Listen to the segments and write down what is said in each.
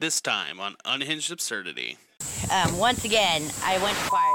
This time on Unhinged Absurdity. Um, once again, I went to fire.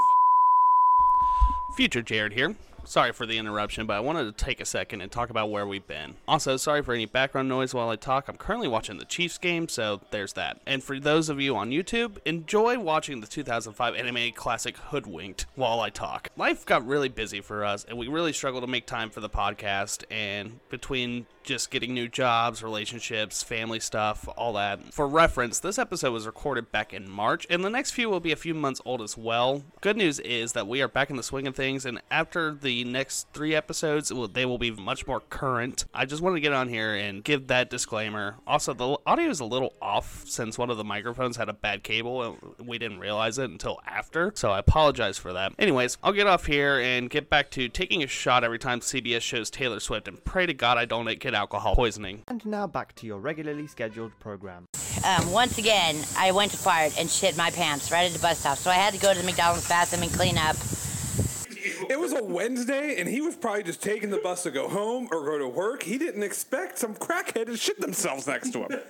Future Jared here. Sorry for the interruption, but I wanted to take a second and talk about where we've been. Also, sorry for any background noise while I talk. I'm currently watching the Chiefs game, so there's that. And for those of you on YouTube, enjoy watching the 2005 anime classic Hoodwinked while I talk. Life got really busy for us, and we really struggled to make time for the podcast. And between just getting new jobs, relationships, family stuff, all that. For reference, this episode was recorded back in March, and the next few will be a few months old as well. Good news is that we are back in the swing of things, and after the next three episodes, will, they will be much more current. I just wanted to get on here and give that disclaimer. Also, the audio is a little off since one of the microphones had a bad cable, and we didn't realize it until after, so I apologize for that. Anyways, I'll get off here and get back to taking a shot every time CBS shows Taylor Swift, and pray to God I don't get alcohol poisoning. And now back to your regularly scheduled program. Um, once again, I went to fart and shit my pants right at the bus stop. So I had to go to the McDonald's bathroom and clean up. It was a Wednesday, and he was probably just taking the bus to go home or go to work. He didn't expect some crackhead to shit themselves next to him.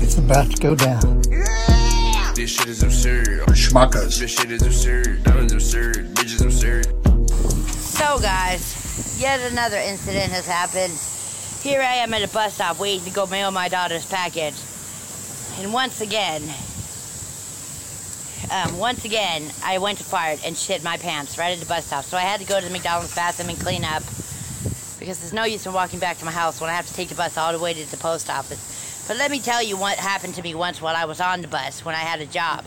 It's about to go down. This shit is absurd. Schmuckers. This shit is absurd. That is absurd. Bitch is absurd. So, guys, yet another incident has happened. Here I am at a bus stop waiting to go mail my daughter's package. And once again, um, once again, I went to fart and shit my pants right at the bus stop. So I had to go to the McDonald's bathroom and clean up because there's no use in walking back to my house when I have to take the bus all the way to the post office. But let me tell you what happened to me once while I was on the bus when I had a job.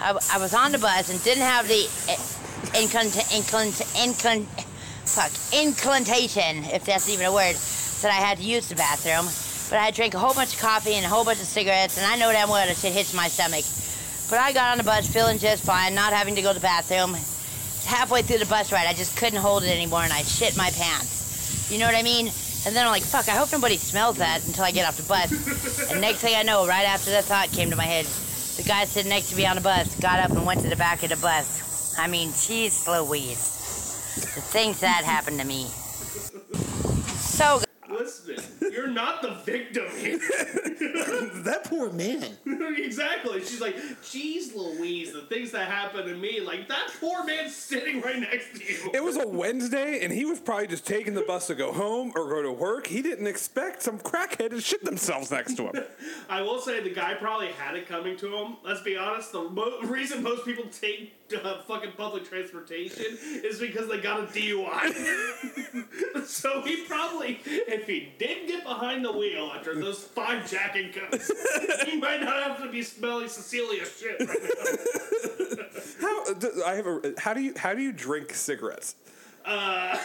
I, I was on the bus and didn't have the inclin, inclin, inclin, fuck, inclination, if that's even a word, that I had to use the bathroom. But I had drank a whole bunch of coffee and a whole bunch of cigarettes, and I know damn well that shit hits my stomach. But I got on the bus feeling just fine, not having to go to the bathroom. Halfway through the bus ride, I just couldn't hold it anymore, and I shit my pants. You know what I mean? And then I'm like, fuck, I hope nobody smells that until I get off the bus. and next thing I know, right after that thought came to my head, the guy sitting next to me on the bus got up and went to the back of the bus. I mean, jeez Louise. The things that happened to me. So, Listen, you're not the victim here. that poor man. exactly. She's like, geez, Louise, the things that happened to me. Like, that poor man sitting right next to you. It was a Wednesday, and he was probably just taking the bus to go home or go to work. He didn't expect some crackhead to shit themselves next to him. I will say the guy probably had it coming to him. Let's be honest, the mo- reason most people take uh, fucking public transportation is because they got a DUI. so he probably, if he did get behind the wheel after those five Jack and Cokes, he might not have to be smelling Cecilia shit right now. How I have a how do you how do you drink cigarettes? Uh,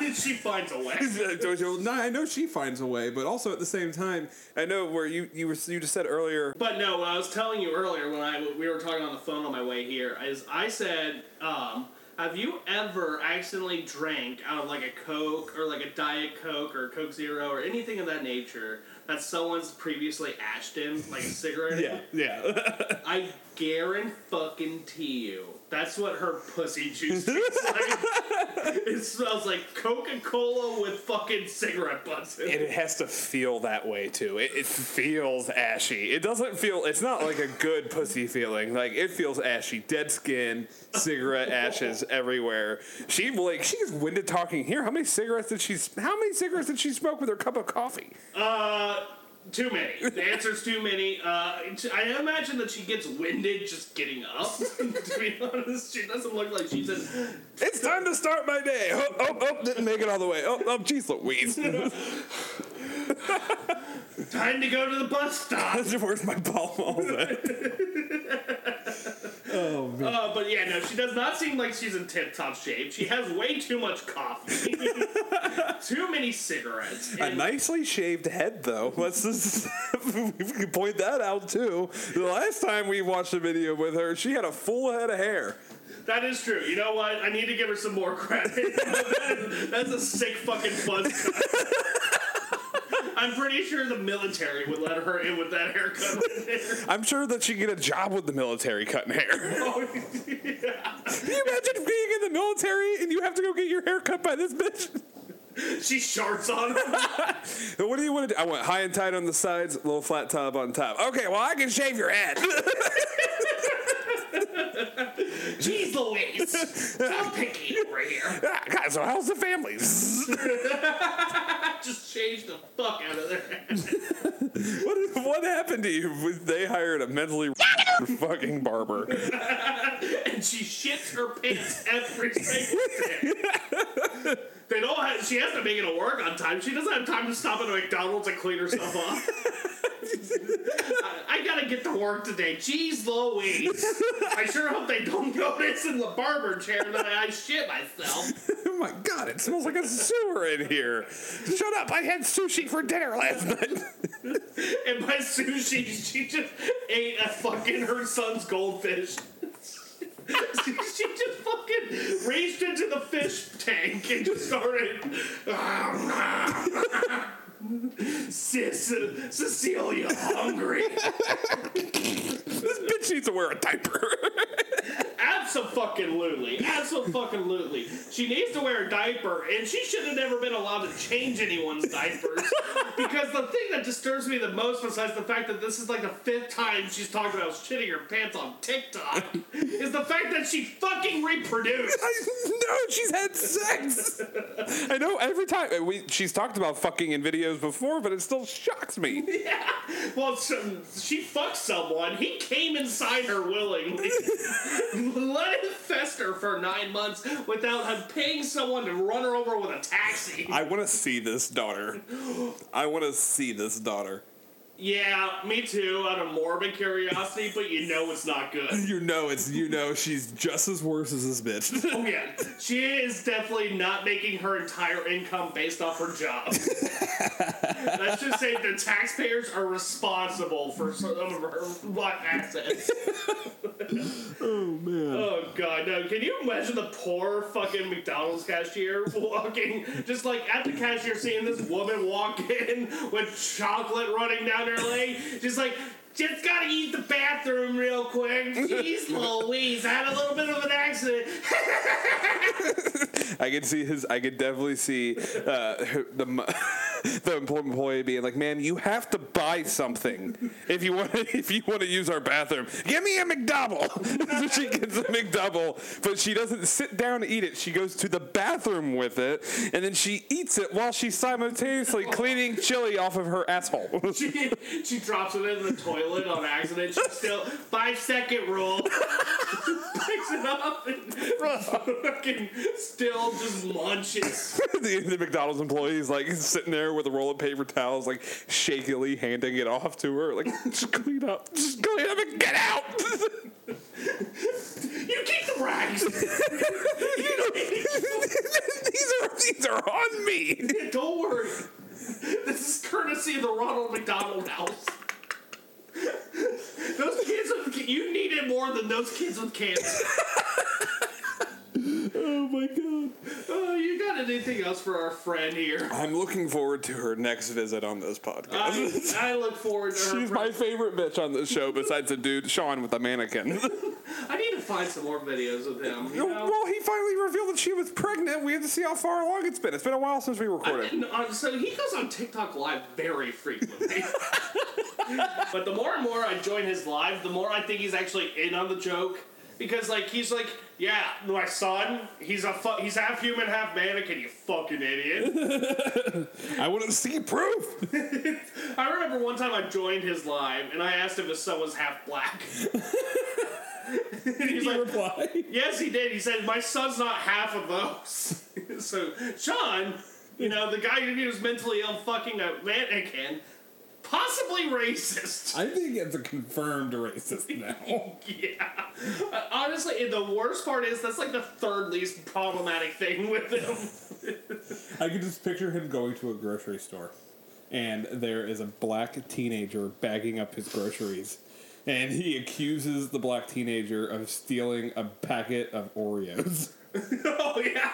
she finds a way. no, I know she finds a way, but also at the same time, I know where you you were you just said earlier. But no, what I was telling you earlier when I we were talking on the phone on my way here is I said, um, have you ever accidentally drank out of like a Coke or like a Diet Coke or Coke Zero or anything of that nature that someone's previously ashed in, like a cigarette? Yeah, yeah. I guarantee fucking you. That's what her pussy juice tastes like. it smells like Coca Cola with fucking cigarette butts in and it. it has to feel that way too. It, it feels ashy. It doesn't feel. It's not like a good pussy feeling. Like it feels ashy. Dead skin, cigarette ashes everywhere. She like she's winded talking here. How many cigarettes did she? How many cigarettes did she smoke with her cup of coffee? Uh, too many. The answer's too many. Uh, I imagine that she gets winded just getting up. to be honest, she doesn't look like she's in. It's time to start my day. Oh, oh, oh didn't make it all the way. Oh, oh, jeez, Louise. Time to go to the bus stop. Where's my ball ball then? Uh, but yeah, no, she does not seem like she's in tip top shape. She has way too much coffee, too many cigarettes. A nicely shaved head, though. Let's just we can point that out too. The last time we watched a video with her, she had a full head of hair. That is true. You know what? I need to give her some more credit. that is, that's a sick fucking buzz cut. I'm pretty sure the military would let her in with that haircut. I'm sure that she could get a job with the military cutting hair. oh, yeah. Can you imagine being in the military and you have to go get your hair cut by this bitch? She sharts on him. What do you want to do? I want high and tight on the sides, little flat top on top. Okay, well, I can shave your head. Jeez Louise. So picky over here. Ah, God, so how's the family? Just change the fuck out of their head. What, what happened to you? They hired a mentally fucking barber. And she shits her pants every single day. They don't have, she has to make it to work on time. She doesn't have time to stop at a McDonald's and clean herself up. I, I gotta get to work today. Jeez Louise. I sure hope they don't notice in the barber chair that I shit myself. Oh my God, it smells like a sewer in here. Shut up, I had sushi for dinner last night. And my sushi, she just ate a fucking her son's goldfish. she just fucking reached into the fish tank and just started. Sis, Cecilia, hungry. This bitch needs to wear a diaper. Absolutely, absolutely. She needs to wear a diaper, and she should have never been allowed to change anyone's diapers. because the thing that disturbs me the most, besides the fact that this is like the fifth time she's talked about shitting her pants on TikTok, is the fact that she fucking reproduced. I know she's had sex. I know every time uh, we, she's talked about fucking in videos before, but it still shocks me. Yeah. Well, so, she fucked someone. He came inside her willingly. Let it fester for nine months without paying someone to run her over with a taxi. I want to see this daughter. I want to see this daughter. Yeah, me too, out of morbid curiosity, but you know it's not good. You know it's you know she's just as worse as this bitch. Oh yeah, she is definitely not making her entire income based off her job. Let's just say the taxpayers are responsible for some of her what assets. oh man. Oh god, no! Can you imagine the poor fucking McDonald's cashier walking, just like at the cashier, seeing this woman walk in with chocolate running down leg, just like. Just gotta use the bathroom real quick. Jeez Louise, I had a little bit of an accident. I could see his. I could definitely see uh, the the employee being like, "Man, you have to buy something if you want. To, if you want to use our bathroom, give me a McDouble." so she gets a McDouble, but she doesn't sit down to eat it. She goes to the bathroom with it, and then she eats it while she's simultaneously cleaning chili off of her asshole. she, she drops it in the toilet on accident. She still five second rule. Picks it up and fucking still just munches. the, the McDonald's employee is like sitting there with a roll of paper towels, like shakily handing it off to her, like just clean up, just clean up and get out. You keep the rags. these are these are on me. Don't worry. This is courtesy of the Ronald McDonald House. Those kids with you need it more than those kids with cancer. Oh my god. Oh, you got anything else for our friend here? I'm looking forward to her next visit on this podcast. I, I look forward to her. She's my favorite bitch on this show, besides the dude Sean with the mannequin. I need to find some more videos of him. You know? well, he finally revealed that she was pregnant. We have to see how far along it's been. It's been a while since we recorded. And, uh, so he goes on TikTok live very frequently. but the more and more I join his live, the more I think he's actually in on the joke. Because like he's like, yeah, my son, he's a fu- he's half human, half mannequin. You fucking idiot. I want to see proof. I remember one time I joined his live and I asked if his son was half black. he's like, reply? Yes, he did. He said, My son's not half of those. so, Sean, you know, the guy who was mentally ill fucking a mannequin, possibly racist. I think it's a confirmed racist now. yeah. Uh, honestly, and the worst part is that's like the third least problematic thing with him. I can just picture him going to a grocery store, and there is a black teenager bagging up his groceries, and he accuses the black teenager of stealing a packet of Oreos. oh, yeah.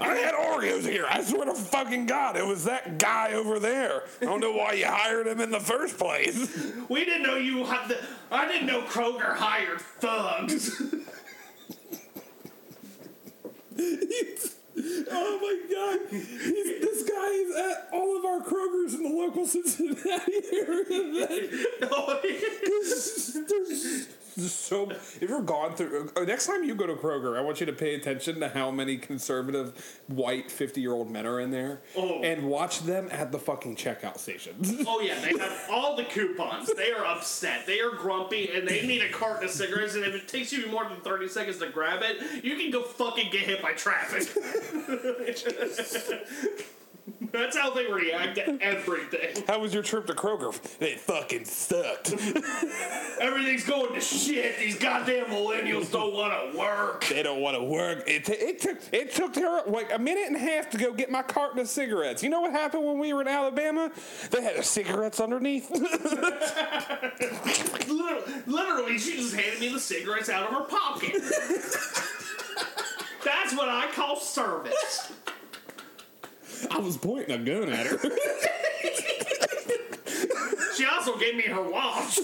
I had Oreos here. I swear to fucking God, it was that guy over there. I don't know why you hired him in the first place. We didn't know you had the. I didn't know Kroger hired thugs. Oh my god! He's, this guy is at all of our Krogers in the local Cincinnati area. Oh, There's, there's just so. If you're gone through, uh, next time you go to Kroger, I want you to pay attention to how many conservative white fifty year old men are in there, Oh. and watch them at the fucking checkout stations. Oh yeah, they have all the coupons. They are upset. They are grumpy, and they need a carton of cigarettes. And if it takes you more than thirty seconds to grab it, you can go fucking get hit by traffic. That's how they react to everything. How was your trip to Kroger? It fucking sucked. Everything's going to shit. These goddamn millennials don't want to work. they don't want to work. It, t- it took it took her like a minute and a half to go get my carton of cigarettes. You know what happened when we were in Alabama? They had the cigarettes underneath. Literally, she just handed me the cigarettes out of her pocket. That's what I call service. I was pointing a gun at her. She also gave me her watch.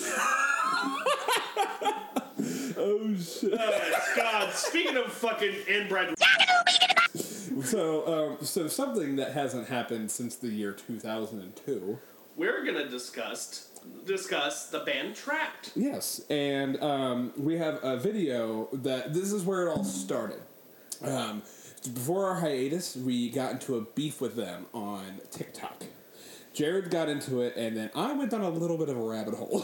oh shit. Uh, God, speaking of fucking inbred, So, um, so something that hasn't happened since the year 2002. we're gonna discuss discuss the band Trapt. Yes, and um, we have a video that this is where it all started. Um, before our hiatus, we got into a beef with them on TikTok. Jared got into it, and then I went down a little bit of a rabbit hole.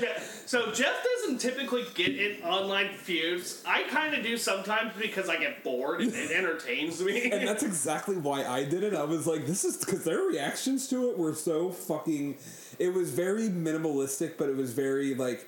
Jeff, so Jeff doesn't typically get in online feuds. I kind of do sometimes because I get bored and it entertains me. and that's exactly why I did it. I was like, this is because their reactions to it were so fucking. It was very minimalistic, but it was very like.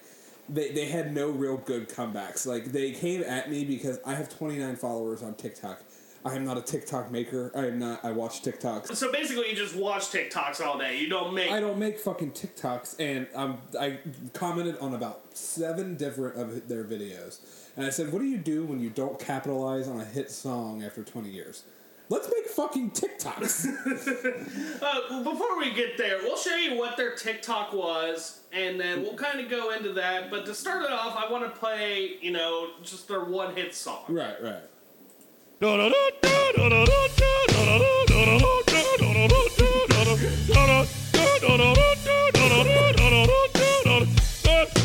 They, they had no real good comebacks. Like, they came at me because I have 29 followers on TikTok. I am not a TikTok maker. I am not. I watch TikToks. So basically, you just watch TikToks all day. You don't make. I don't make fucking TikToks, and um, I commented on about seven different of their videos, and I said, "What do you do when you don't capitalize on a hit song after twenty years? Let's make fucking TikToks." Uh, before we get there, we'll show you what their TikTok was, and then we'll kind of go into that. But to start it off, I want to play, you know, just their one hit song. right, right.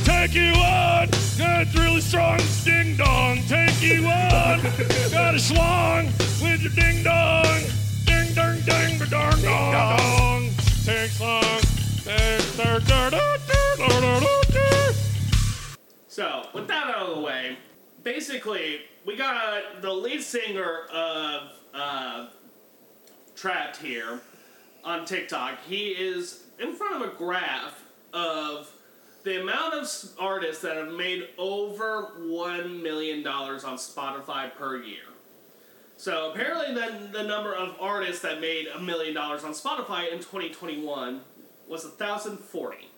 Take you on, got a really strong ding dong. Take you on, got a schlong with your ding dong. Ding dong ding dong dong. Take song. Take da da So, with that out of the way, basically, we got the lead singer of uh, Trapt here on TikTok. He is in front of a graph of the amount of artists that have made over $1 million on Spotify per year. So, apparently, then the number of artists that made a million dollars on Spotify in 2021 was 1,040.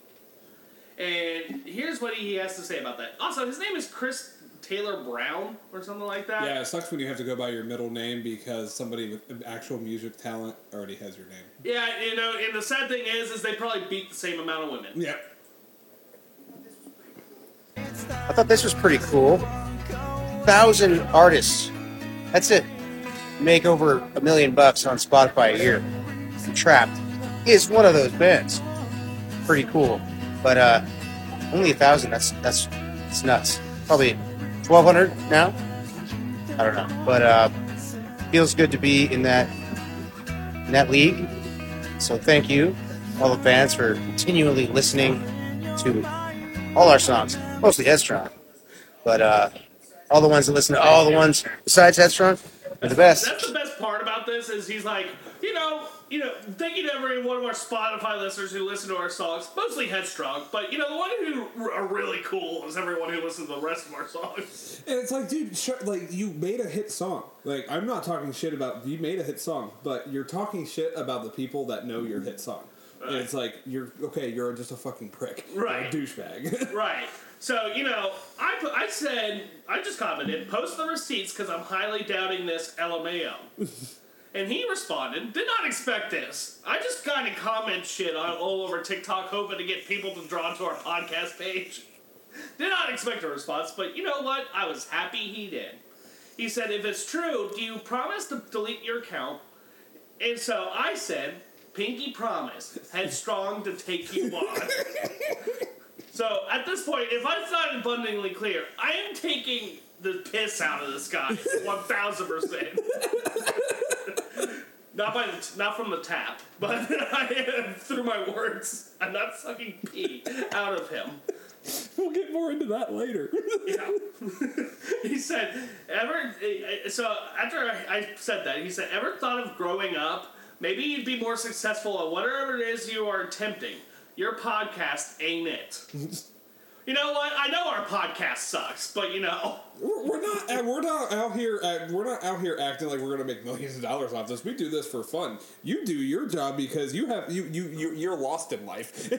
And here's what he has to say about that. Also, his name is Chris Taylor Brown or something like that. Yeah, it sucks when you have to go by your middle name because somebody with actual music talent already has your name. Yeah, you know, and the sad thing is, is they probably beat the same amount of women. Yep. I thought this was pretty cool. Thousand artists. That's it. Make over a million bucks on Spotify a year. And Trapt is one of those bands. Pretty cool. But uh only a thousand. That's that's it's nuts. Probably twelve hundred now? I don't know. But uh feels good to be in that in that league. So thank you, all the fans, for continually listening to all our songs, mostly Headstrong. But uh, all the ones that listen to all the ones besides Headstrong are the best. That's the best part about this is he's like, you know, you know, thank you to every one of our Spotify listeners who listen to our songs, mostly Headstrong, but you know, the one who are really cool is everyone who listens to the rest of our songs. And it's like, dude, sh- like you made a hit song. Like I'm not talking shit about you made a hit song, but you're talking shit about the people that know your hit song. And it's like you're okay. You're just a fucking prick, You're a Right. douchebag. Right. So you know, I put, I said I just commented post the receipts because I'm highly doubting this LMAO. And he responded, did not expect this. I just kind of comment shit on, all over TikTok hoping to get people to draw to our podcast page. Did not expect a response, but you know what? I was happy he did. He said, if it's true, do you promise to delete your account? And so I said, Pinky promise, headstrong to take you on. so at this point, if I'm not abundantly clear, I am taking the piss out of this guy, one thousand percent. Not by the, not from the tap, but I am through my words. I'm not sucking pee out of him. We'll get more into that later. Yeah. he said, ever. Eh, eh, so after I, I said that, he said, ever thought of growing up? Maybe you'd be more successful at whatever it is you are attempting. Your podcast ain't it. you know what? I know our podcast sucks, but you know. We're, we're not. uh, We're not out here. Uh, we're not out here acting like we're gonna make millions of dollars off this. We do this for fun. You do your job because you have you you, you you're lost in life.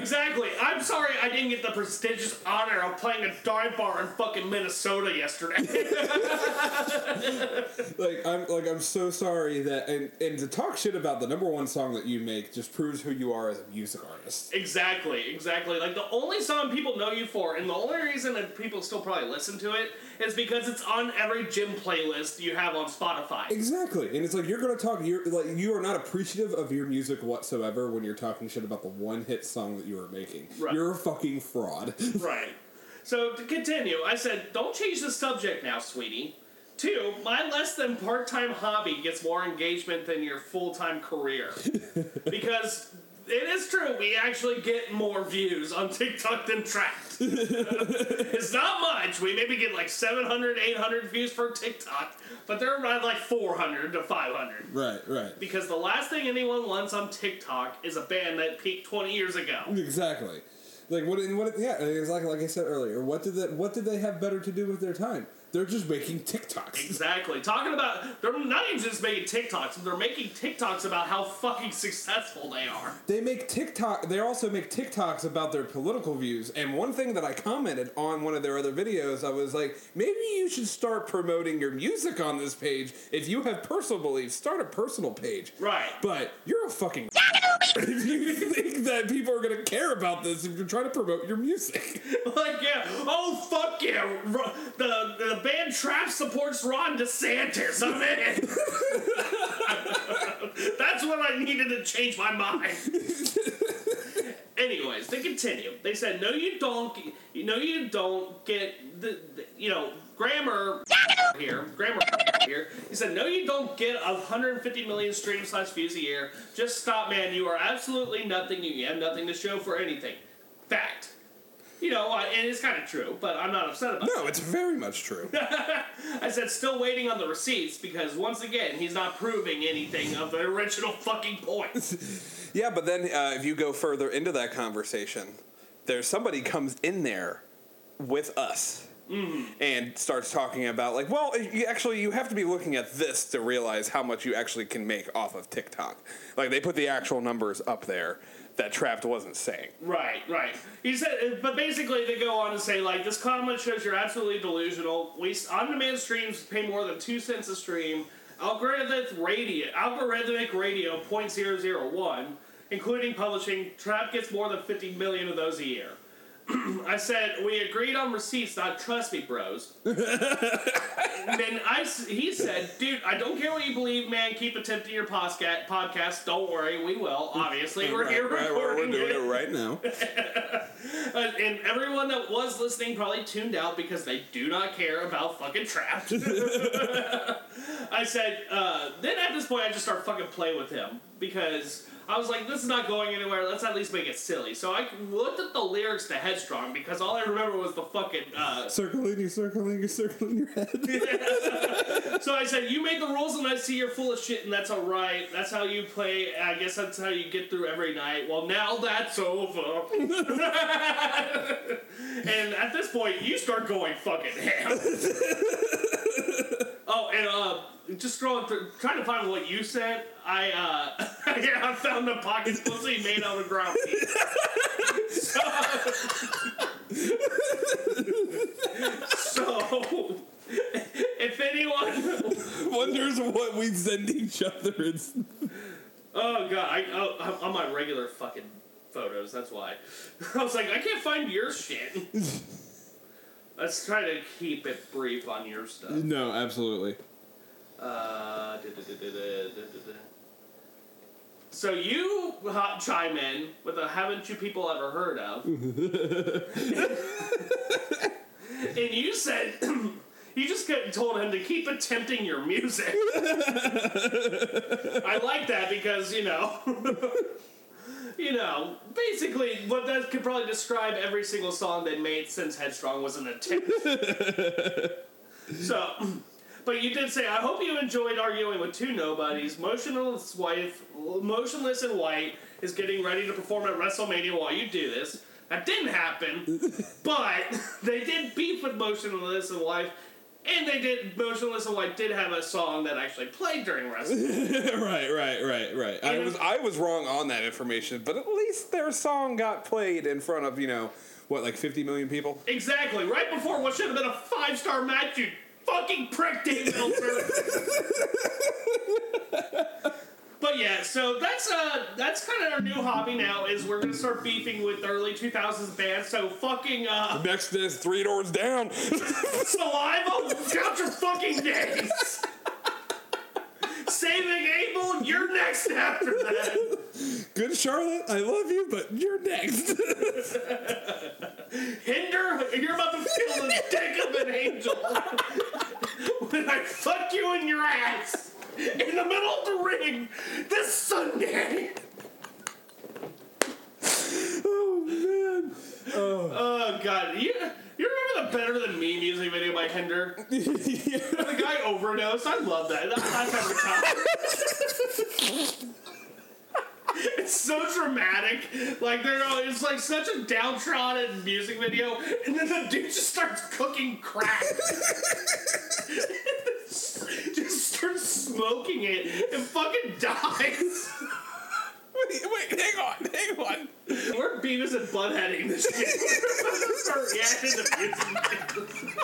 Exactly. I'm sorry I didn't get the prestigious honor of playing a dive bar in fucking Minnesota yesterday. like I'm like I'm so sorry that and and to talk shit about the number one song that you make just proves who you are as a music artist. Exactly, exactly. Like the only song people know you for, and the only reason that people still probably listen to it, is because it's on every gym playlist you have on Spotify. Exactly, and it's like you're gonna talk. You're like you are not appreciative of your music whatsoever when you're talking shit about the one hit song that you were making. Right. You're a fucking fraud. Right. So to continue, I said, don't change the subject now, sweetie. Two, my less than part time hobby gets more engagement than your full time career. because it is true, we actually get more views on TikTok than Trapt. it's not much. We maybe get like 700, 800 views for TikTok, but they're around like 400 to 500. right, right. Because the last thing anyone wants on TikTok is a band that peaked 20 years ago. Exactly. Like what? What? Yeah, exactly. Like I said earlier, what did that? What did they have better to do with their time? They're just making TikToks. Exactly. Talking about, they're not even just making TikToks, they're making TikToks about how fucking successful they are. They make TikTok. They also make TikToks about their political views. And one thing that I commented on one of their other videos, I was like, maybe you should start promoting your music on this page. If you have personal beliefs, start a personal page. Right. But you're a fucking. If you think that people are gonna care about this, if you're trying to promote your music. like, yeah, oh, fuck yeah. Ro- The, the band Trap supports Ron DeSantis. I'm in. That's what I needed to change my mind. Anyways, they continue. They said, "No, you don't. You know, you don't get the, the you know grammar here. Grammar here." He said, "No, you don't get 150 million streams slash views a year. Just stop, man. You are absolutely nothing. You have nothing to show for anything. Fact. You know, and it's kind of true, but I'm not upset about it. No, it's very much true. I said, still waiting on the receipts because once again, he's not proving anything of the original fucking point. Yeah, but then uh, if you go further into that conversation, there's somebody comes in there with us Mm-hmm. and starts talking about like, well, you actually you have to be looking at this to realize how much you actually can make off of TikTok. Like they put the actual numbers up there that Trapt wasn't saying. Right, right. He said, uh, but basically they go on to say like this comment shows you're absolutely delusional. We on-demand streams pay more than two cents a stream. Algorithmic radio, algorithmic radio 0.001, including publishing. Trap gets more than 50 million of those a year. I said we agreed on receipts, not trust me, bros. then I he said, dude, I don't care what you believe, man. Keep attempting your podcast. Podcast. Don't worry, we will. Obviously, we're here Right, right, we're, we're recording doing it. it right now. And everyone that was listening probably tuned out because they do not care about fucking Trapt. I said, uh, then at this point, I just start fucking playing with him because I was like, this is not going anywhere. Let's at least make it silly. So I looked at the lyrics to Headstrong because all I remember was the fucking. Uh, circling, you circling, you circling your head. so I said, you made the rules and I see you're full of shit and that's alright. That's how you play. I guess that's how you get through every night. Well, now that's over. and at this point, you start going fucking ham. oh, and uh, just scrolling through, trying to find what you sent. I uh, yeah, I found the pocket pussy made out of ground beef. so, so, if anyone wonders what we send each other, it's Oh god, I, oh, I'm on my regular fucking photos. That's why. I was like, I can't find your shit. Let's try to keep it brief on your stuff. No, absolutely. Uh, da- da- da-. So you hot chime in with a haven't you people ever heard of? and you said you just told him to keep attempting your music. I like that because you know, you know, basically what that could probably describe every single song they made since Headstrong was an attempt. so. But you did say, I hope you enjoyed arguing with two nobodies. Motionless wife, Motionless In White is getting ready to perform at WrestleMania while you do this. That didn't happen, but they did beef with Motionless In White, and they did Motionless In White did have a song that actually played during wrestling. right, right, right, right. I was I was wrong on that information, but at least their song got played in front of you know what like 50 million people. exactly, right before what should have been a five star match, you fucking prick, Dave Meltzer. But yeah, so that's uh that's kind of our new hobby now is we're gonna start beefing with early 2000s bands. So fucking uh Next is Three Doors Down. Saliva, count your fucking days. Saving Abel, you're next after that. Good Charlotte, I love you, but you're next. Hinder, you're about to feel the dick of an angel when I fuck you in your ass in the middle of the ring this Sunday. oh man. Oh god, you you remember the Better Than Me music video by Hinder? The guy overdosed. I love that. That's my favorite time. It's so dramatic. Like they're all, it's like such a downtrodden music video, and then the dude just starts cooking crack. Smoking it and fucking dies. wait, wait, hang on, hang on. We're Beavis and Buttheading this shit. Start reacting to music.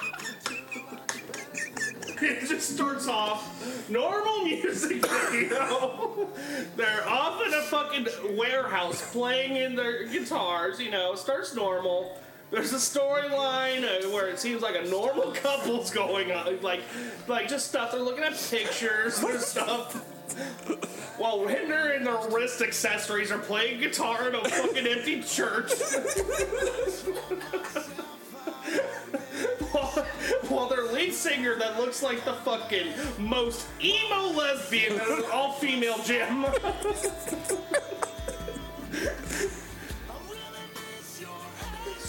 It just starts off normal music video. They're off in a fucking warehouse playing in their guitars, you know, starts normal. There's a storyline uh, where it seems like a normal couple's going on, like, like just stuff. They're looking at pictures and stuff. While Hinder and their wrist accessories are playing guitar in a fucking empty church. while, while their lead singer that looks like the fucking most emo lesbian in an all female gym.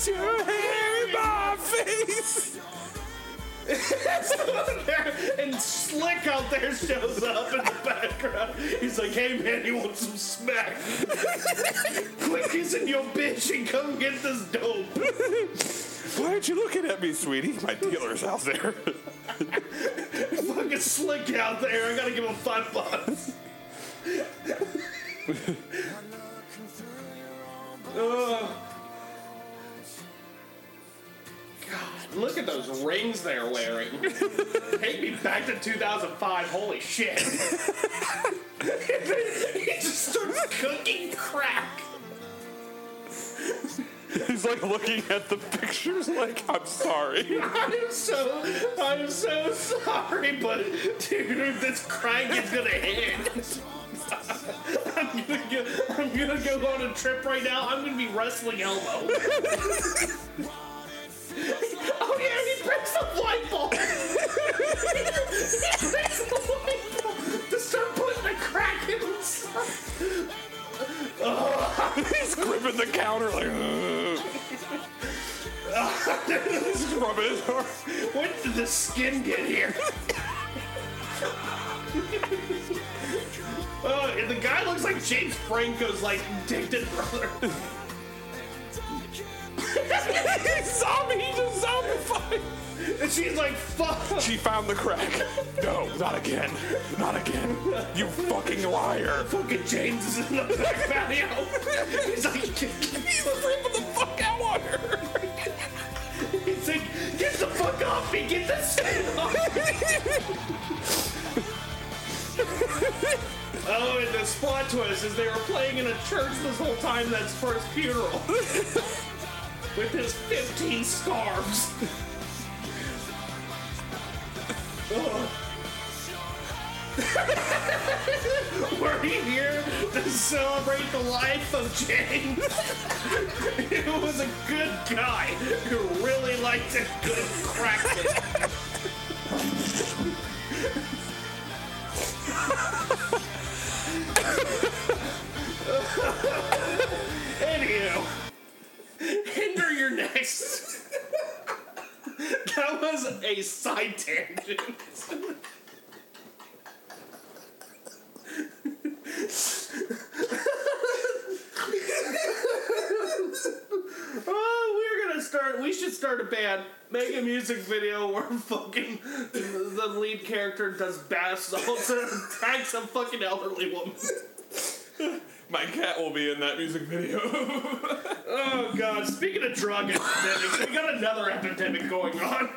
Hair in my face. and Slick out there shows up in the background. He's like, hey man, you want some smack? Quick, kissing your bitch and come get this dope. Why aren't you looking at me, sweetie? My dealer's out there. Fucking Slick out there. I gotta give him five bucks. Ugh. God, look at those rings they're wearing. Take me back to 2005. Holy shit. he just starts cooking crack. He's like looking at the pictures, like I'm sorry. I'm so, I'm so sorry, but dude, this crank is gonna hit. I'm gonna go, I'm gonna go on a trip right now. I'm gonna be wrestling elbow. Oh yeah, he breaks the light bulb. he breaks the light bulb to start putting the crack in himself. He's gripping the counter like. He's rubbing his arm. When did the skin get here? Oh, uh, and the guy looks like James Franco's like addicted brother. He saw me. He just zombified. And she's like, fuck. She found the crack. No, not again. Not again. You fucking liar. Fucking James is in the back patio. He's like, He's ripping the fuck out on her. he's like, get the fuck off me, get this shit off. oh, and the spot twist is they were playing in a church this whole time that's for his funeral with his 15 scarves. We're here to celebrate the life of James. he was a good guy who really liked a good crack. That was a side tangent. Oh, we're gonna start. We should start a band, make a music video where fucking the lead character does bath salts and attacks a fucking elderly woman. My cat will be in that music video. Oh god! Speaking of drug epidemics, we got another epidemic going on.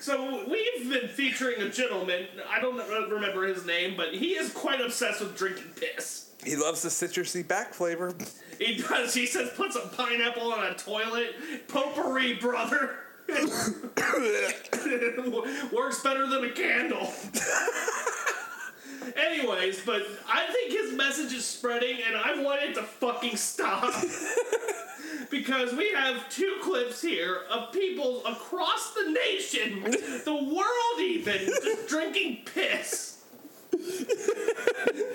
So we've been featuring a gentleman. I don't remember his name, but he is quite obsessed with drinking piss. he loves the citrusy back flavor. He does. He says put some pineapple on a toilet. Potpourri, brother. Works better than a candle. Anyways, but I think his message is spreading, and I want it to fucking stop. because we have two clips here of people across the nation, the world even, just drinking piss.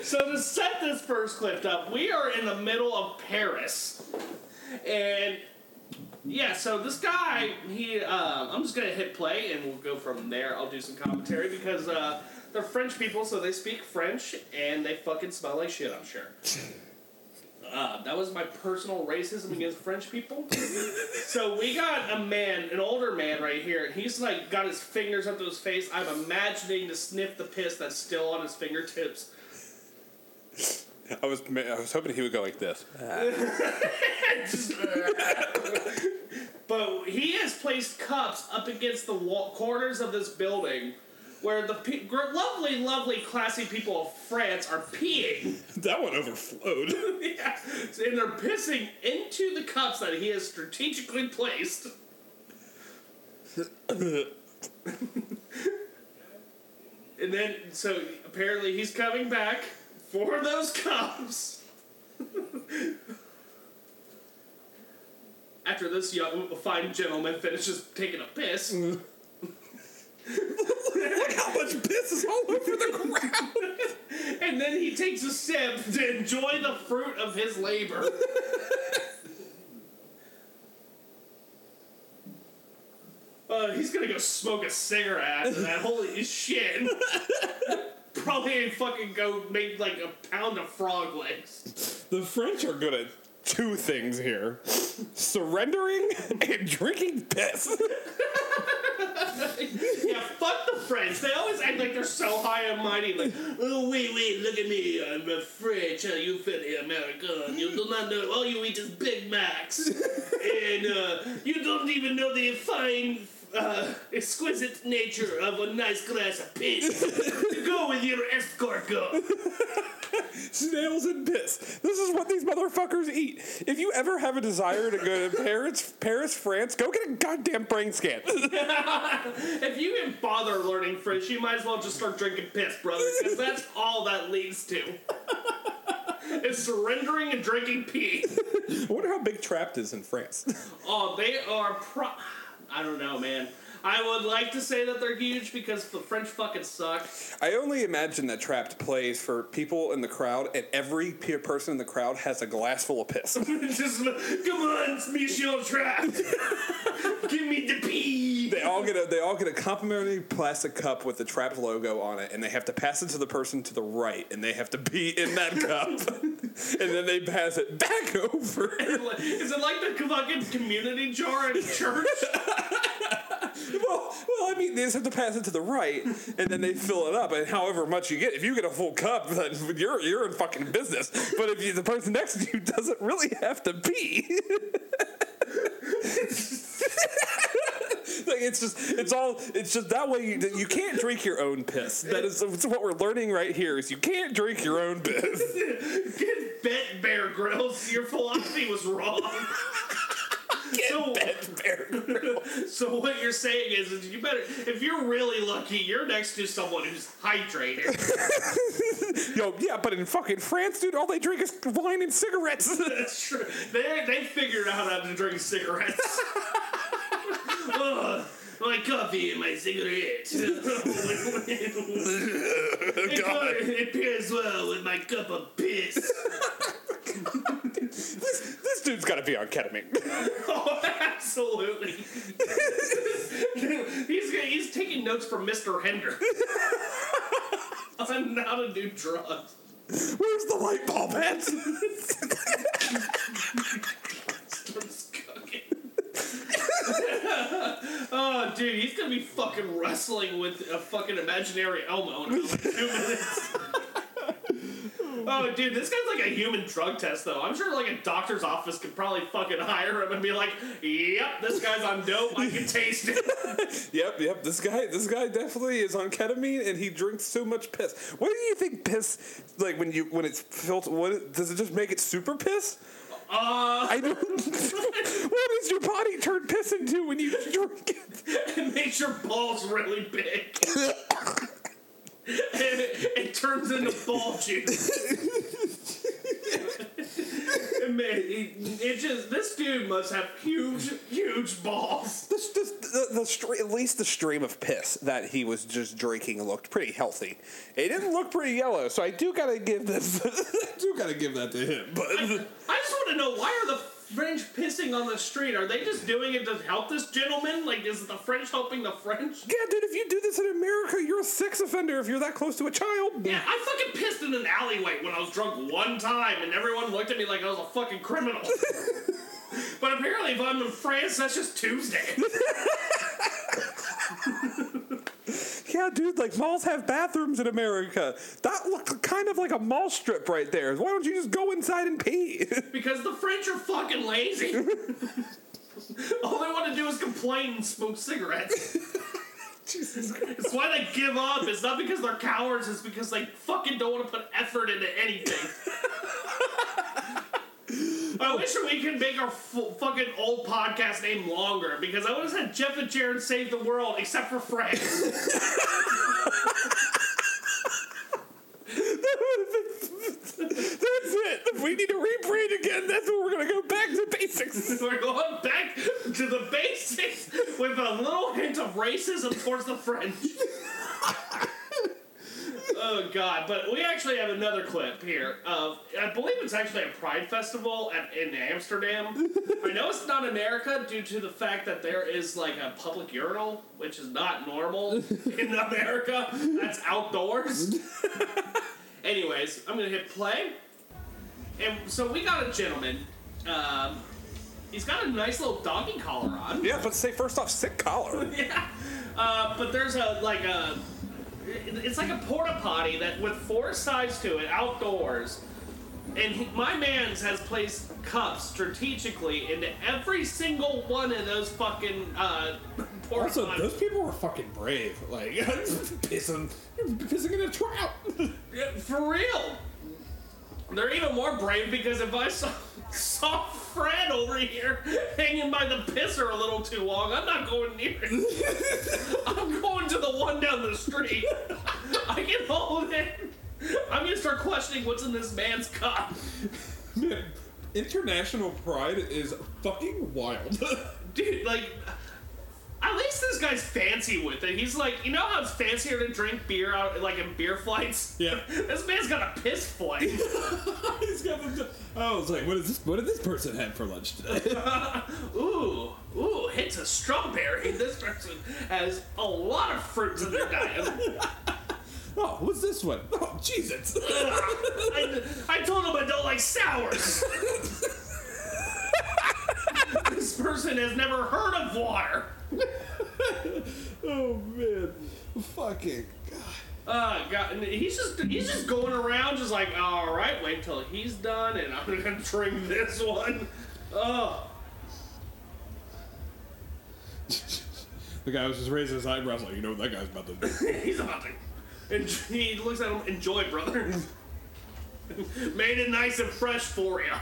so to set this first clip up, we are in the middle of Paris, and yeah, so this guy, he, uh, I'm just gonna hit play and we'll go from there. I'll do some commentary because uh, they're French people, so they speak French and they fucking smell like shit. I'm sure. Uh, that was my personal racism against French people. so we got a man, an older man right here, and he's like got his fingers up to his face. I'm imagining to sniff the piss that's still on his fingertips. I was I was hoping he would go like this. but he has placed cups up against the wall, corners of this building where the pe- lovely, lovely, classy people of France are peeing. That one overflowed. yeah. And they're pissing into the cups that he has strategically placed. and then, so apparently he's coming back for those cups. After this young, fine gentleman finishes taking a piss. Look how much piss is all over the ground. and then he takes a sip to enjoy the fruit of his labor. Uh, he's gonna go smoke a cigarette after that. Holy shit. Probably fucking go make like a pound of frog legs. The French are good at two things here: surrendering and drinking piss. yeah, fuck the French. They always act like they're so high and mighty. Like, oh wait, wait, look at me. I'm a French. Uh, you filthy American. You do not know. All you eat is Big Macs, and uh, you don't even know the fine. Uh, exquisite nature of a nice glass of piss. To go with your escargot. Snails and piss. This is what these motherfuckers eat. If you ever have a desire to go to Paris, Paris, France, go get a goddamn brain scan. if you even bother learning French, you might as well just start drinking piss, brother, because that's all that leads to. is surrendering and drinking pee. I wonder how big Trapt is in France. Oh, they are pro. I don't know, man. I would like to say that they're huge because the French fucking suck. I only imagine that Trapt plays for people in the crowd, and every pe- person in the crowd has a glass full of piss. Just come on, it's Michel Trap. Give me the pee. They all get a they all get a complimentary plastic cup with the Trapt logo on it, and they have to pass it to the person to the right, and they have to be in that cup, and then they pass it back over. Is it like the fucking community jar in a church? Well, well, I mean, they just have to pass it to the right, and then they fill it up. And however much you get, if you get a full cup, then you're you're in fucking business. But if you, the person next to you doesn't really have to pee. like it's just it's all it's just that way you, you can't drink your own piss that is what we're learning right here is you can't drink your own piss Get bent, Bear Grylls. Your philosophy was wrong. So, Bear so what you're saying is, is you better if you're really lucky, you're next to someone who's hydrated. Yo, yeah, but in fucking France, dude, all they drink is wine and cigarettes. That's true. They they figured out how to drink cigarettes. Ugh, my coffee and my cigarette. it, it pairs well with my cup of piss. Dude's got to be on ketamine. Oh, absolutely. he's he's taking notes from Mr. Hender on how to do drugs. Where's the light bulb at? Starts cooking. oh, dude, he's gonna be fucking wrestling with a fucking imaginary Elmo in about two minutes. Oh, dude, this guy's like a human drug test, though. I'm sure, like, a doctor's office could probably fucking hire him and be like, "Yep, this guy's on dope. I can taste it." yep, yep. This guy, this guy definitely is on ketamine, and he drinks so much piss. What do you think piss like when you when it's filtered? What does it just make it super piss? Uh, I don't. what does your body turn piss into when you drink it? it makes your balls really big. And it, it turns into ball juice. Man, it, it just this dude must have huge, huge balls. This, this, the, the stre- at least the stream of piss that he was just drinking looked pretty healthy. It didn't look pretty yellow, so I do gotta give this. I do gotta give that to him. But I just want to know why are the French pissing on the street? Are they just doing it to help this gentleman? Like, is the French helping the French? yeah, dude, if you do this in America, you're a sex offender. If you're that close to a child. Yeah, I fucking pissed in an alleyway when I was drunk one time, and everyone looked at me like I was a fucking criminal. but apparently, if I'm in France, that's just Tuesday. Yeah, dude, like malls have bathrooms in America. That looked kind of like a mall strip right there. Why don't you just go inside and pee? because the French are fucking lazy. All they want to do is complain and smoke cigarettes. Jesus Christ. It's why they give up. It's not because they're cowards. It's because they fucking don't want to put effort into anything. I wish we could make our f- fucking old podcast name longer because I would have said Jeff and Jared save the world, except for France. That's it. If we need to rebrand again, that's what we're gonna go back to basics. We're going back to the basics with a little hint of racism towards the French. oh God! But we actually have another clip here of I believe it's actually a Pride festival at, in Amsterdam. I know it's not America due to the fact that there is like a public urinal, which is not normal in America. That's outdoors. Anyways, I'm gonna hit play. And so we got a gentleman. Um, he's got a nice little donkey collar on. Yeah, but say first off, sick collar. yeah. Uh, but there's a like a. It's like a porta potty that with four sides to it, outdoors. And he, my man's has placed cups strategically into every single one of those fucking uh, porta Also, potties. those people were fucking brave. Like pissing, pissing in a trout. Yeah, for real. They're even more brave because if I saw, saw Fred over here hanging by the pisser a little too long, I'm not going near it. I'm going to the one down the street. I can hold it. I'm gonna start questioning what's in this man's cup. Man, international pride is fucking wild. Dude, like, at least this guy's fancy with it. He's like, you know how it's fancier to drink beer out, like in beer flights? Yeah. This man's got a piss flight. He's got the- I was like, what is this? What did this person have for lunch today? Ooh, ooh, hits a strawberry. This person has a lot of fruits in their diet. oh, what's this one? Oh, Jesus! I, I told him I don't like sours. this person has never heard of water. oh man, fucking. god. Uh, God, and he's just he's just going around just like, all right, wait till he's done, and I'm gonna drink this one. Oh, The guy was just raising his eyebrows like, you know what that guy's about to do. he's about to. And he looks at him, enjoy, brother. Made it nice and fresh for you.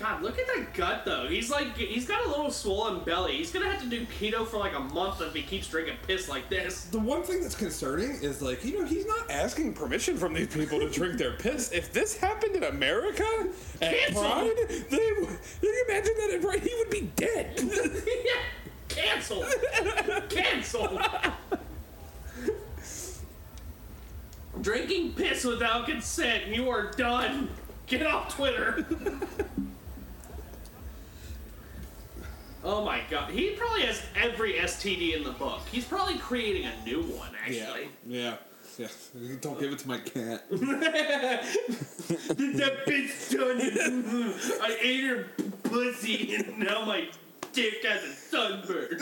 God, look at that gut though. He's like, he's got a little swollen belly. He's gonna have to do keto for like a month if he keeps drinking piss like this. The one thing that's concerning is like, you know, he's not Asking permission from these people to drink their piss. If this happened in America at Cancel. Pride, they you imagine that at Pride? He would be dead. yeah, cancel, cancel. Drinking piss without consent, you are done. Get off Twitter. oh my god, he probably has every STD in the book. He's probably creating a new one, actually. Yeah. Yeah. Don't give it to my cat. that bitch done. I ate her pussy and now my dick has a sunburn.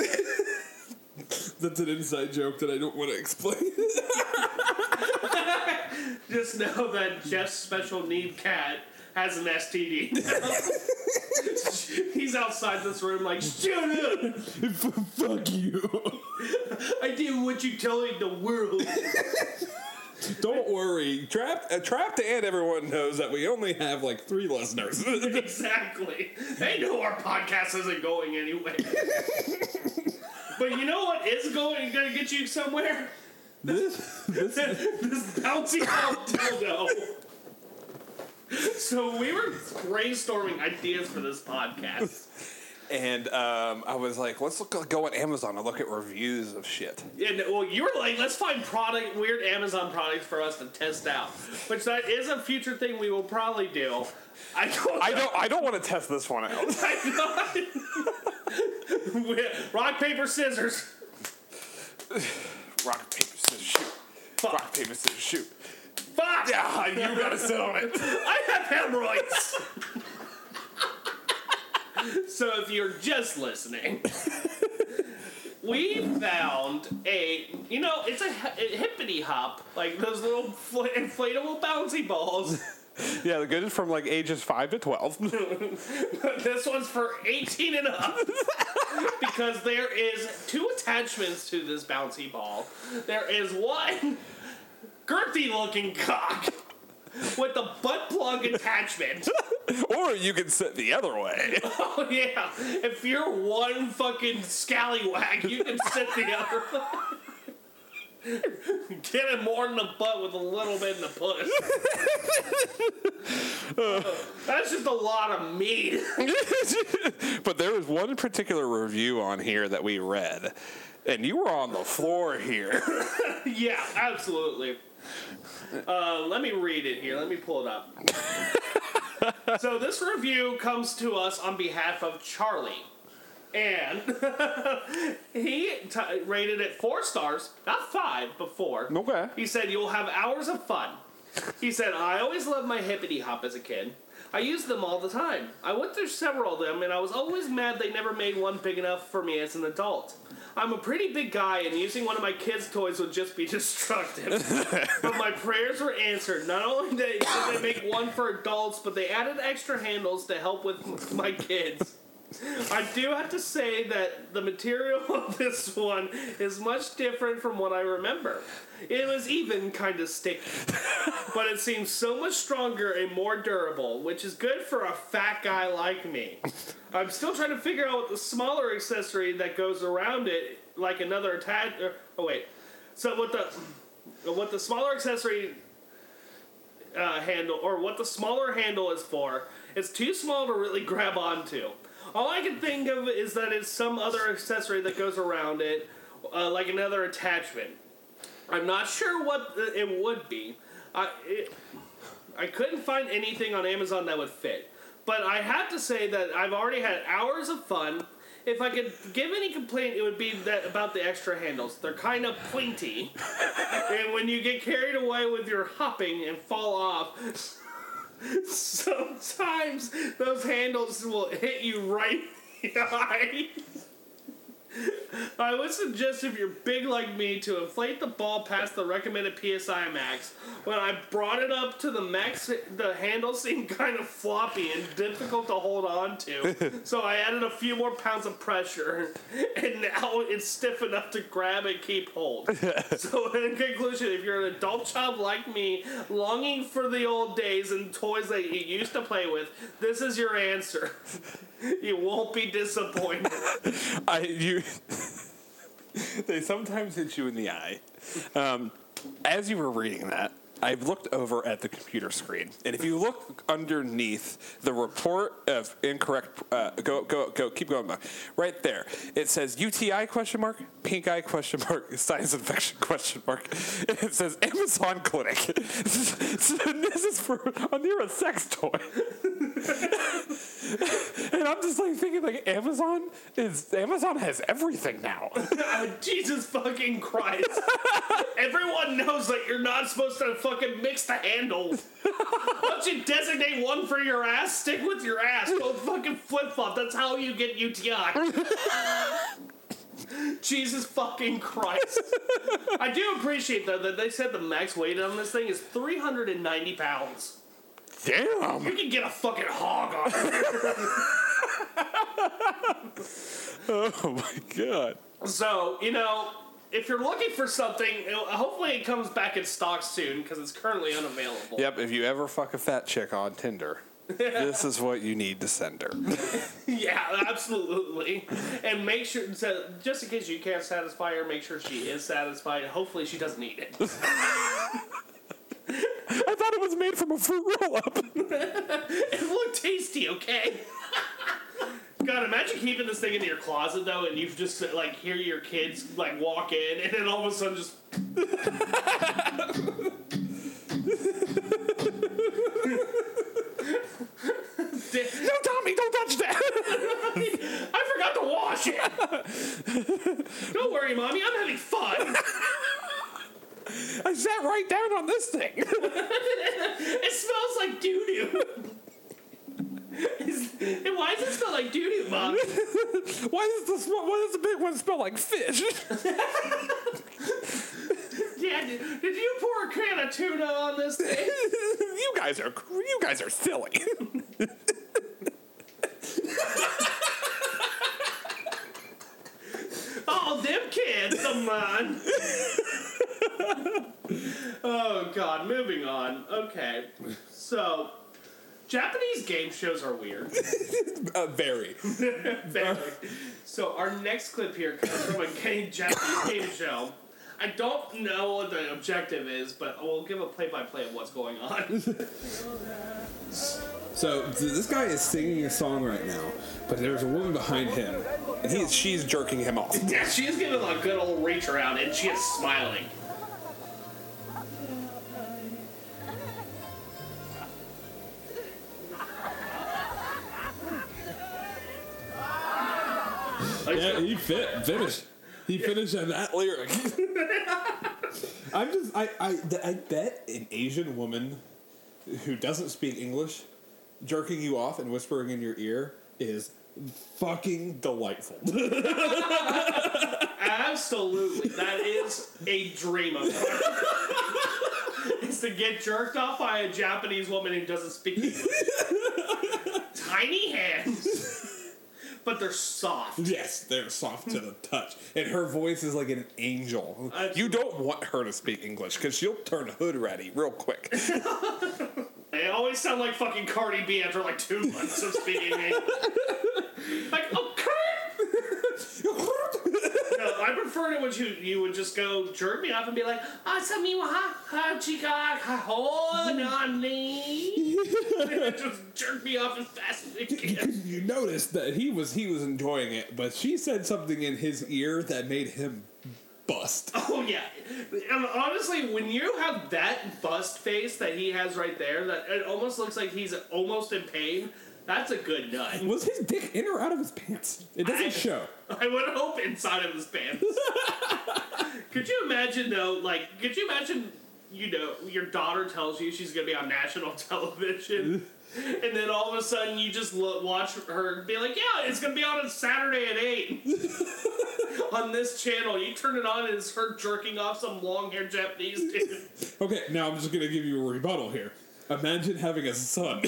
That's an inside joke that I don't want to explain. Just know that Jeff's special need cat has an STD. He's outside this room like, shut up! Fuck you. I did what you telling the world. Don't worry, Trapt. Uh, Trapt, and everyone knows that we only have like three listeners. exactly. They know our podcast isn't going anywhere. but you know what is going going to get you somewhere? This, this, this bouncy ball dildo. So we were brainstorming ideas for this podcast. and um, I was like, let's look, go on Amazon and look at reviews of shit. And well, you were like, let's find product, weird Amazon products for us to test out, which that is a future thing we will probably do. I don't. I don't. I don't want to test this one out. Rock paper scissors. Rock paper scissors shoot. Rock paper scissors shoot. Fuck! Yeah, you gotta sit on it. I have hemorrhoids. so if you're just listening, we found a, you know, it's a, a hippity hop, like those little fl- inflatable bouncy balls. Yeah, the good is from like ages five to twelve. this one's for 18 and up. because there is two attachments to this bouncy ball. There is one girthy looking cock with the butt plug attachment. or you can sit the other way. Oh yeah. If you're one fucking scallywag, you can sit the other way. Get it more in the butt with a little bit in the push. That's just a lot of meat. but there was one particular review on here that we read, and you were on the floor here. yeah, absolutely. Uh, let me read it here. Let me pull it up. so this review comes to us on behalf of Charlie. And he t- rated it four stars, not five, but four. Okay. He said, You'll have hours of fun. He said, I always loved my hippity hop as a kid. I used them all the time. I went through several of them, and I was always mad they never made one big enough for me as an adult. I'm a pretty big guy, and using one of my kids' toys would just be destructive. but my prayers were answered. Not only did they make one for adults, but they added extra handles to help with my kids. I do have to say that the material of this one is much different from what I remember. It was even kind of sticky, but it seems so much stronger and more durable, which is good for a fat guy like me. I'm still trying to figure out what the smaller accessory that goes around it, like another attach. Oh wait, so what the what the smaller accessory uh, handle or what the smaller handle is for. It's too small to really grab onto. All I can think of is that it's some other accessory that goes around it, uh, like another attachment. I'm not sure what the- it would be. I it, I couldn't find anything on Amazon that would fit. But I have to say that I've already had hours of fun. If I could give any complaint, it would be that about the extra handles. They're kind of pointy, and when you get carried away with your hopping and fall off, sometimes those handles will hit you right in the eye. I would suggest if you're big like me to inflate the ball past the recommended PSI max. When I brought it up to the max, the handle seemed kind of floppy and difficult to hold on to. so I added a few more pounds of pressure, and now it's stiff enough to grab and keep hold. so in conclusion, if you're an adult child like me, longing for the old days and toys that you used to play with, this is your answer. you won't be disappointed. I you. they sometimes hit you in the eye. Um, as you were reading that, I looked over at the computer screen, and if you look underneath the report of incorrect, uh, go go go, keep going, Mark. right there. It says UTI question mark, pink eye question mark, sinus infection question mark. And it says Amazon clinic. so this is for near a sex toy. and I'm just like thinking, like Amazon is Amazon has everything now. Oh, Jesus fucking Christ. Everyone knows that you're not supposed to fucking mix the handles. Once you designate one for your ass, stick with your ass. Don't fucking flip flop. That's how you get UTI. Jesus fucking Christ. I do appreciate though that they said the max weight on this thing is 390 pounds. Damn. You can get a fucking hog on it. Oh my god. So, you know, if you're looking for something, hopefully it comes back in stock soon because it's currently unavailable. Yep, if you ever fuck a fat chick on Tinder, this is what you need to send her. Yeah, absolutely. And make sure, so just in case you can't satisfy her, make sure she is satisfied. Hopefully she doesn't eat it. I thought it was made from a fruit roll up. it looked tasty, okay? God, imagine keeping this thing in your closet though, and you just like hear your kids like walk in, and then all of a sudden just. no, Tommy, don't touch that. I forgot to wash it. Don't worry, mommy, I'm having fun. I sat right down on this thing. it smells like doo doo. And why does it smell like doo doo, mom? why does the sm- why does the big one smell like fish? Yeah, did, did you pour a can of tuna on this thing? you guys are cr- you guys are silly. Oh, them kids, come on. oh God, moving on. Okay, so Japanese game shows are weird. uh, very. Very. So our next clip here comes from a game, Japanese game show. I don't know what the objective is, but we'll give a play-by-play of what's going on. So this guy is singing a song right now, but there's a woman behind him, and he's she's jerking him off. yeah, she's giving a good old reach around, and she is smiling. Yeah, he fit finished. He finished on that lyric. I'm just I I I bet an Asian woman who doesn't speak English jerking you off and whispering in your ear is fucking delightful. Absolutely, that is a dream of mine. is to get jerked off by a Japanese woman who doesn't speak English. Tiny hands, but they're soft. yes, they're soft to the touch, and her voice is like an angel. You don't want her to speak English because she'll turn hood ready real quick. They always sound like fucking Cardi B after like two months of speaking English. like, okay. no, I preferred it when you you would just go jerk me off and be like, ah, "Asami wa ha ha chica ha nani," and just jerk me off as fast as you can. you noticed that he was he was enjoying it, but she said something in his ear that made him bust. Oh yeah, and honestly, when you have that bust face that he has right there, that it almost looks like he's almost in pain. That's a good nut. Was his dick in or out of his pants? It doesn't I- show. I would hope inside of his pants. could you imagine though? Like, could you imagine? You know, your daughter tells you she's gonna be on national television, and then all of a sudden you just look, watch her be like, "Yeah, it's gonna be on a Saturday at 8 on this channel." You turn it on and it's her jerking off some long-haired Japanese dude. Okay, now I'm just gonna give you a rebuttal here. Imagine having a son.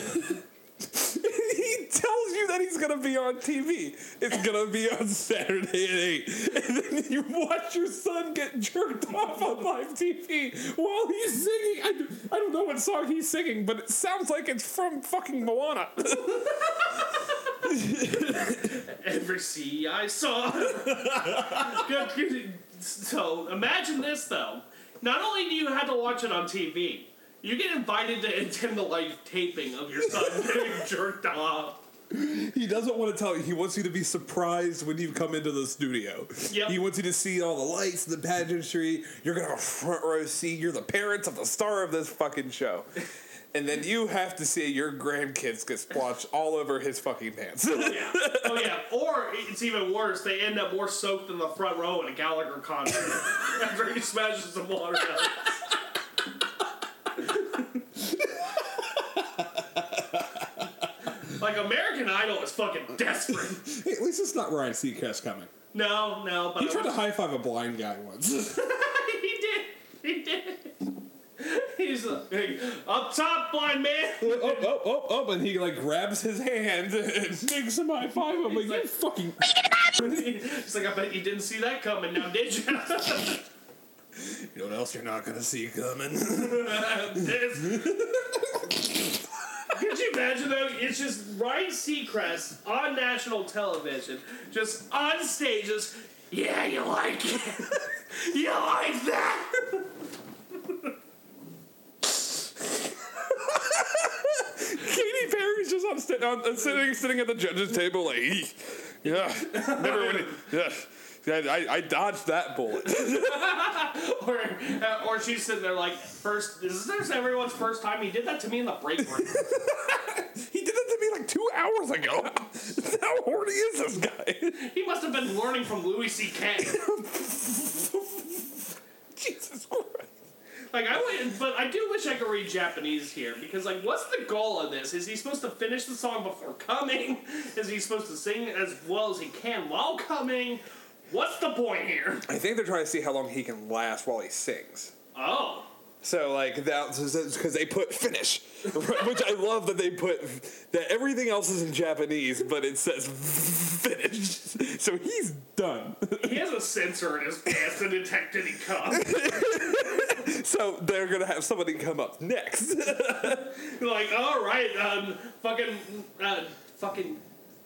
Tells you that he's gonna be on TV. It's gonna be on Saturday at eight, and then you watch your son get jerked off on live TV while he's singing. I don't know what song he's singing, but it sounds like it's from fucking Moana. Every sea I saw. So imagine this though. Not only do you have to watch it on TV, you get invited to attend the live taping of your son getting jerked off. he doesn't want to tell you. He wants you to be surprised when you come into the studio. Yep. He wants you to see all the lights, the pageantry. You're gonna have front row seat. You're the parents of the star of this fucking show. And then you have to see your grandkids get splotched all over his fucking pants. Oh, yeah. Oh yeah. Or it's even worse. They end up more soaked than the front row in a Gallagher concert after he smashes some water like American Idol is fucking desperate. Hey, at least it's not Ryan Seacrest coming. No, no, but He tried to high five a blind guy once. he did. He did. He's like, up top, blind man. oh, oh, oh, oh, oh and he like grabs his hand and makes him high five him. Like, you fucking. He's like, I bet you didn't see that coming now, did you? You know what else you're not gonna see coming? This- Could you imagine though? It's just Ryan Seacrest on national television, just on stage, just yeah, you like it, you like that. Katy Perry's just on, sti- on sitting sitting at the judges table like, "Eek. yeah, never really, yeah. Yeah, I, I dodged that bullet. or, uh, or she's sitting there like, first, is this everyone's first time? He did that to me in the break room. he did that to me like two hours ago. How horny is this guy? he must have been learning from Louis C.K. Jesus Christ. Like I would, but I do wish I could read Japanese here because like, what's the goal of this? Is he supposed to finish the song before coming? Is he supposed to sing as well as he can while coming? What's the point here? I think they're trying to see how long he can last while he sings. Oh, So like that because they put finish, which I love that they put that everything else is in Japanese, but it says finish. So he's done. he has a sensor in his pants to detect any cum. So they're gonna have somebody come up next. like, all right, um, fucking, uh, fucking.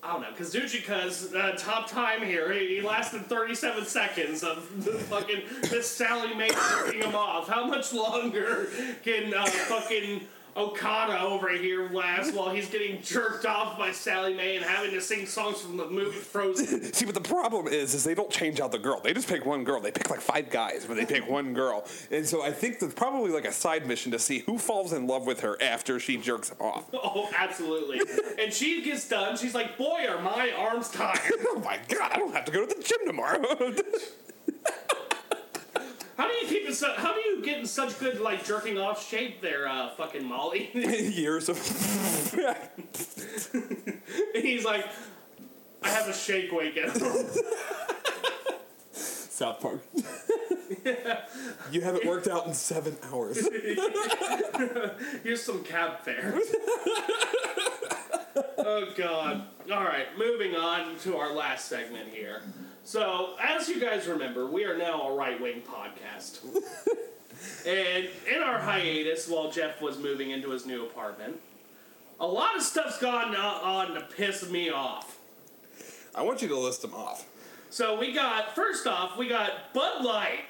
I don't know, Kazuchika's uh, top time here. He, he lasted 37 seconds of the fucking this Sally Mae jerking him off. How much longer can uh, fucking Okada over here last while he's getting jerked off by Sally Mae and having to sing songs from the movie Frozen? See, but the problem is, is they don't change out the girl. They just pick one girl. They pick like five guys, but they pick one girl. And so I think that's probably like a side mission to see who falls in love with her after she jerks him off. Oh, absolutely. And she gets done. She's like, "Boy, are my arms tired." oh my god, I don't have to go to the gym tomorrow. How do you keep in su- How do you get in such good like jerking off shape there, uh, fucking Molly? Years of. And he's like, I have a shake weight at home. South Park. Yeah. you haven't worked out in seven hours. Here's some cab fare. oh God! All right, moving on to our last segment here. So, as you guys remember, we are now a right wing podcast. and in our hiatus, while Jeff was moving into his new apartment, a lot of stuff's gone on to piss me off. I want you to list them off. So we got first off, we got Bud Light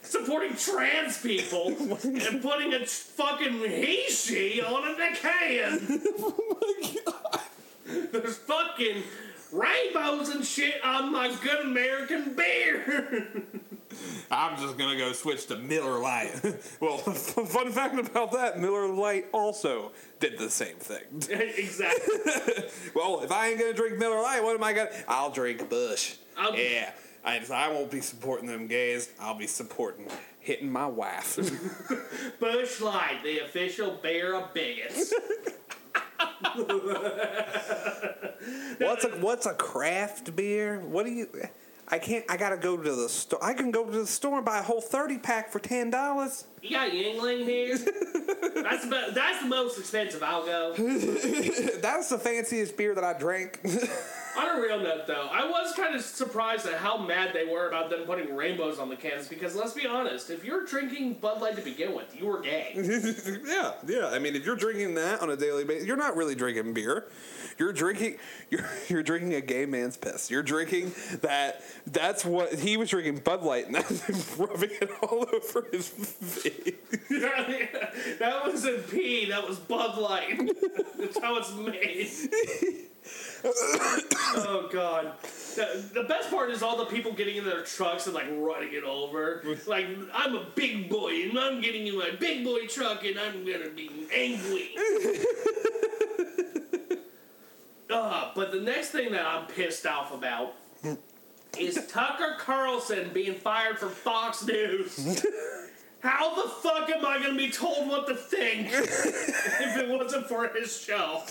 supporting trans people and putting a fucking he she on a can. oh my god! There's fucking rainbows and shit on my good American beer. I'm just gonna go switch to Miller Lite. well, fun fact about that: Miller Lite also did the same thing. exactly. well, if I ain't gonna drink Miller Lite, what am I gonna? I'll drink Busch. I'll- yeah, I, I won't be supporting them gays. I'll be supporting hitting my wife. Busch Light, the official beer of bigots. What's a what's a craft beer? What do you? I can't. I gotta go to the store. I can go to the store and buy a whole thirty pack for ten dollars. You got Yuengling here. that's the that's the most expensive. I'll go. That's the fanciest beer that I drank. On a real note, though, I was kind of surprised at how mad they were about them putting rainbows on the cans. Because let's be honest, if you're drinking Bud Light to begin with, you were gay. yeah, yeah. I mean, if you're drinking that on a daily basis, you're not really drinking beer. You're drinking. You're you're drinking a gay man's piss. You're drinking that. That's what he was drinking Bud Light, and that's rubbing it all over his face. that wasn't pee. That was Bud Light. That's how it's made. oh God. The, the best part is all the people getting in their trucks and like running it over. Like I'm a big boy and I'm getting in my big boy truck and I'm gonna be angry. Uh, but the next thing that I'm pissed off about is Tucker Carlson being fired from Fox News. How the fuck am I gonna be told what to think if it wasn't for his show?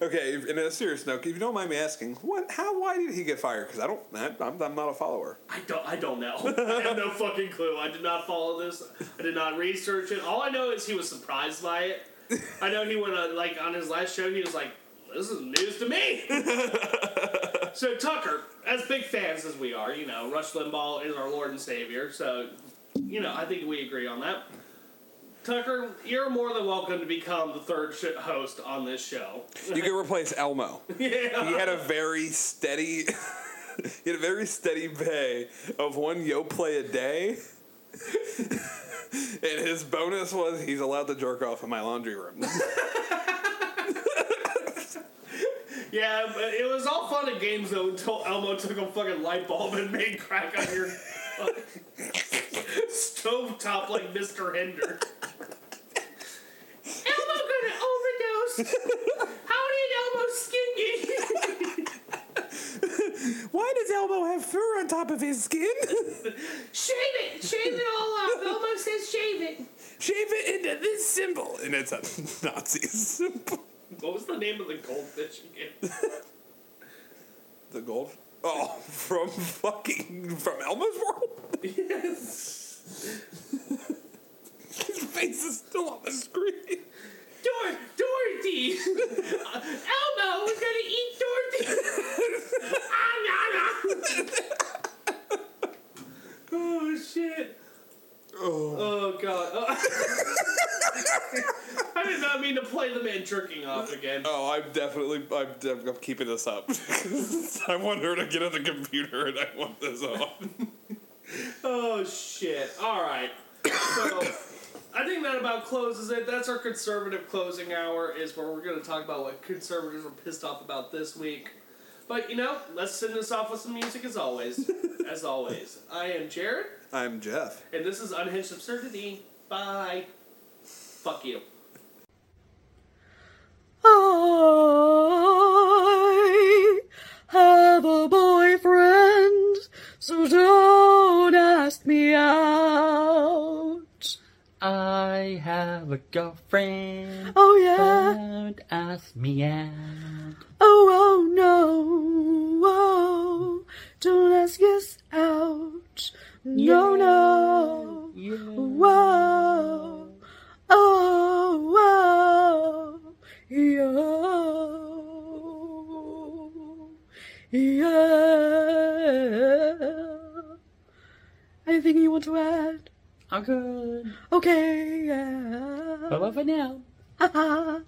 Okay, in a serious note, if you don't mind me asking, what? How? Why did he get fired? Because I don't. I, I'm, I'm not a follower. I don't. I don't know. I have no fucking clue. I did not follow this. I did not research it. All I know is he was surprised by it. I know he went on like on his last show. He was like, "This is news to me." so Tucker, as big fans as we are, you know, Rush Limbaugh is our Lord and Savior. So, you know, I think we agree on that. Tucker, you're more than welcome to become the third host on this show. You can replace Elmo. Yeah. He had a very steady. he had a very steady pay of one Yoplait a day. and his bonus was he's allowed to jerk off in my laundry room. Yeah, but it was all fun and games though until Elmo took a fucking light bulb and made crack on your stove top like Mr. Hinder. Elmo gonna overdose. How did Elmo skin get? Why does Elmo have fur on top of his skin? shave it, shave it all off. Elmo says shave it. Shave it into this symbol, and it's a Nazi symbol. What was the name of the goldfish again? The gold. Oh, from fucking from Elmo's world. Yes. His face is still on the screen. Dor- Dorothy. Uh, Elmo was gonna eat Dorothy. oh shit. Oh, god. Oh. I did not mean to play the man again. Oh, I'm definitely I'm, def- I'm keeping this up. I want her to get on the computer, and I want this off. Oh shit. All right. So I think that about closes it. That's our conservative closing hour. Is where we're going to talk about what conservatives were pissed off about this week. But you know, let's send this off with some music as always. as always, I am Jared, I'm Jeff. and this is Unhinged Absurdity. Bye. Fuck you. I have a boyfriend, so don't ask me out. I have a girlfriend. Oh yeah. Don't ask me out. Oh, oh no. Oh, don't ask us out. No, no. Whoa. Oh, whoa. Yo. Yeah. Anything you want to add? I'm good. Okay, yeah. Bye bye for now. Ha ha.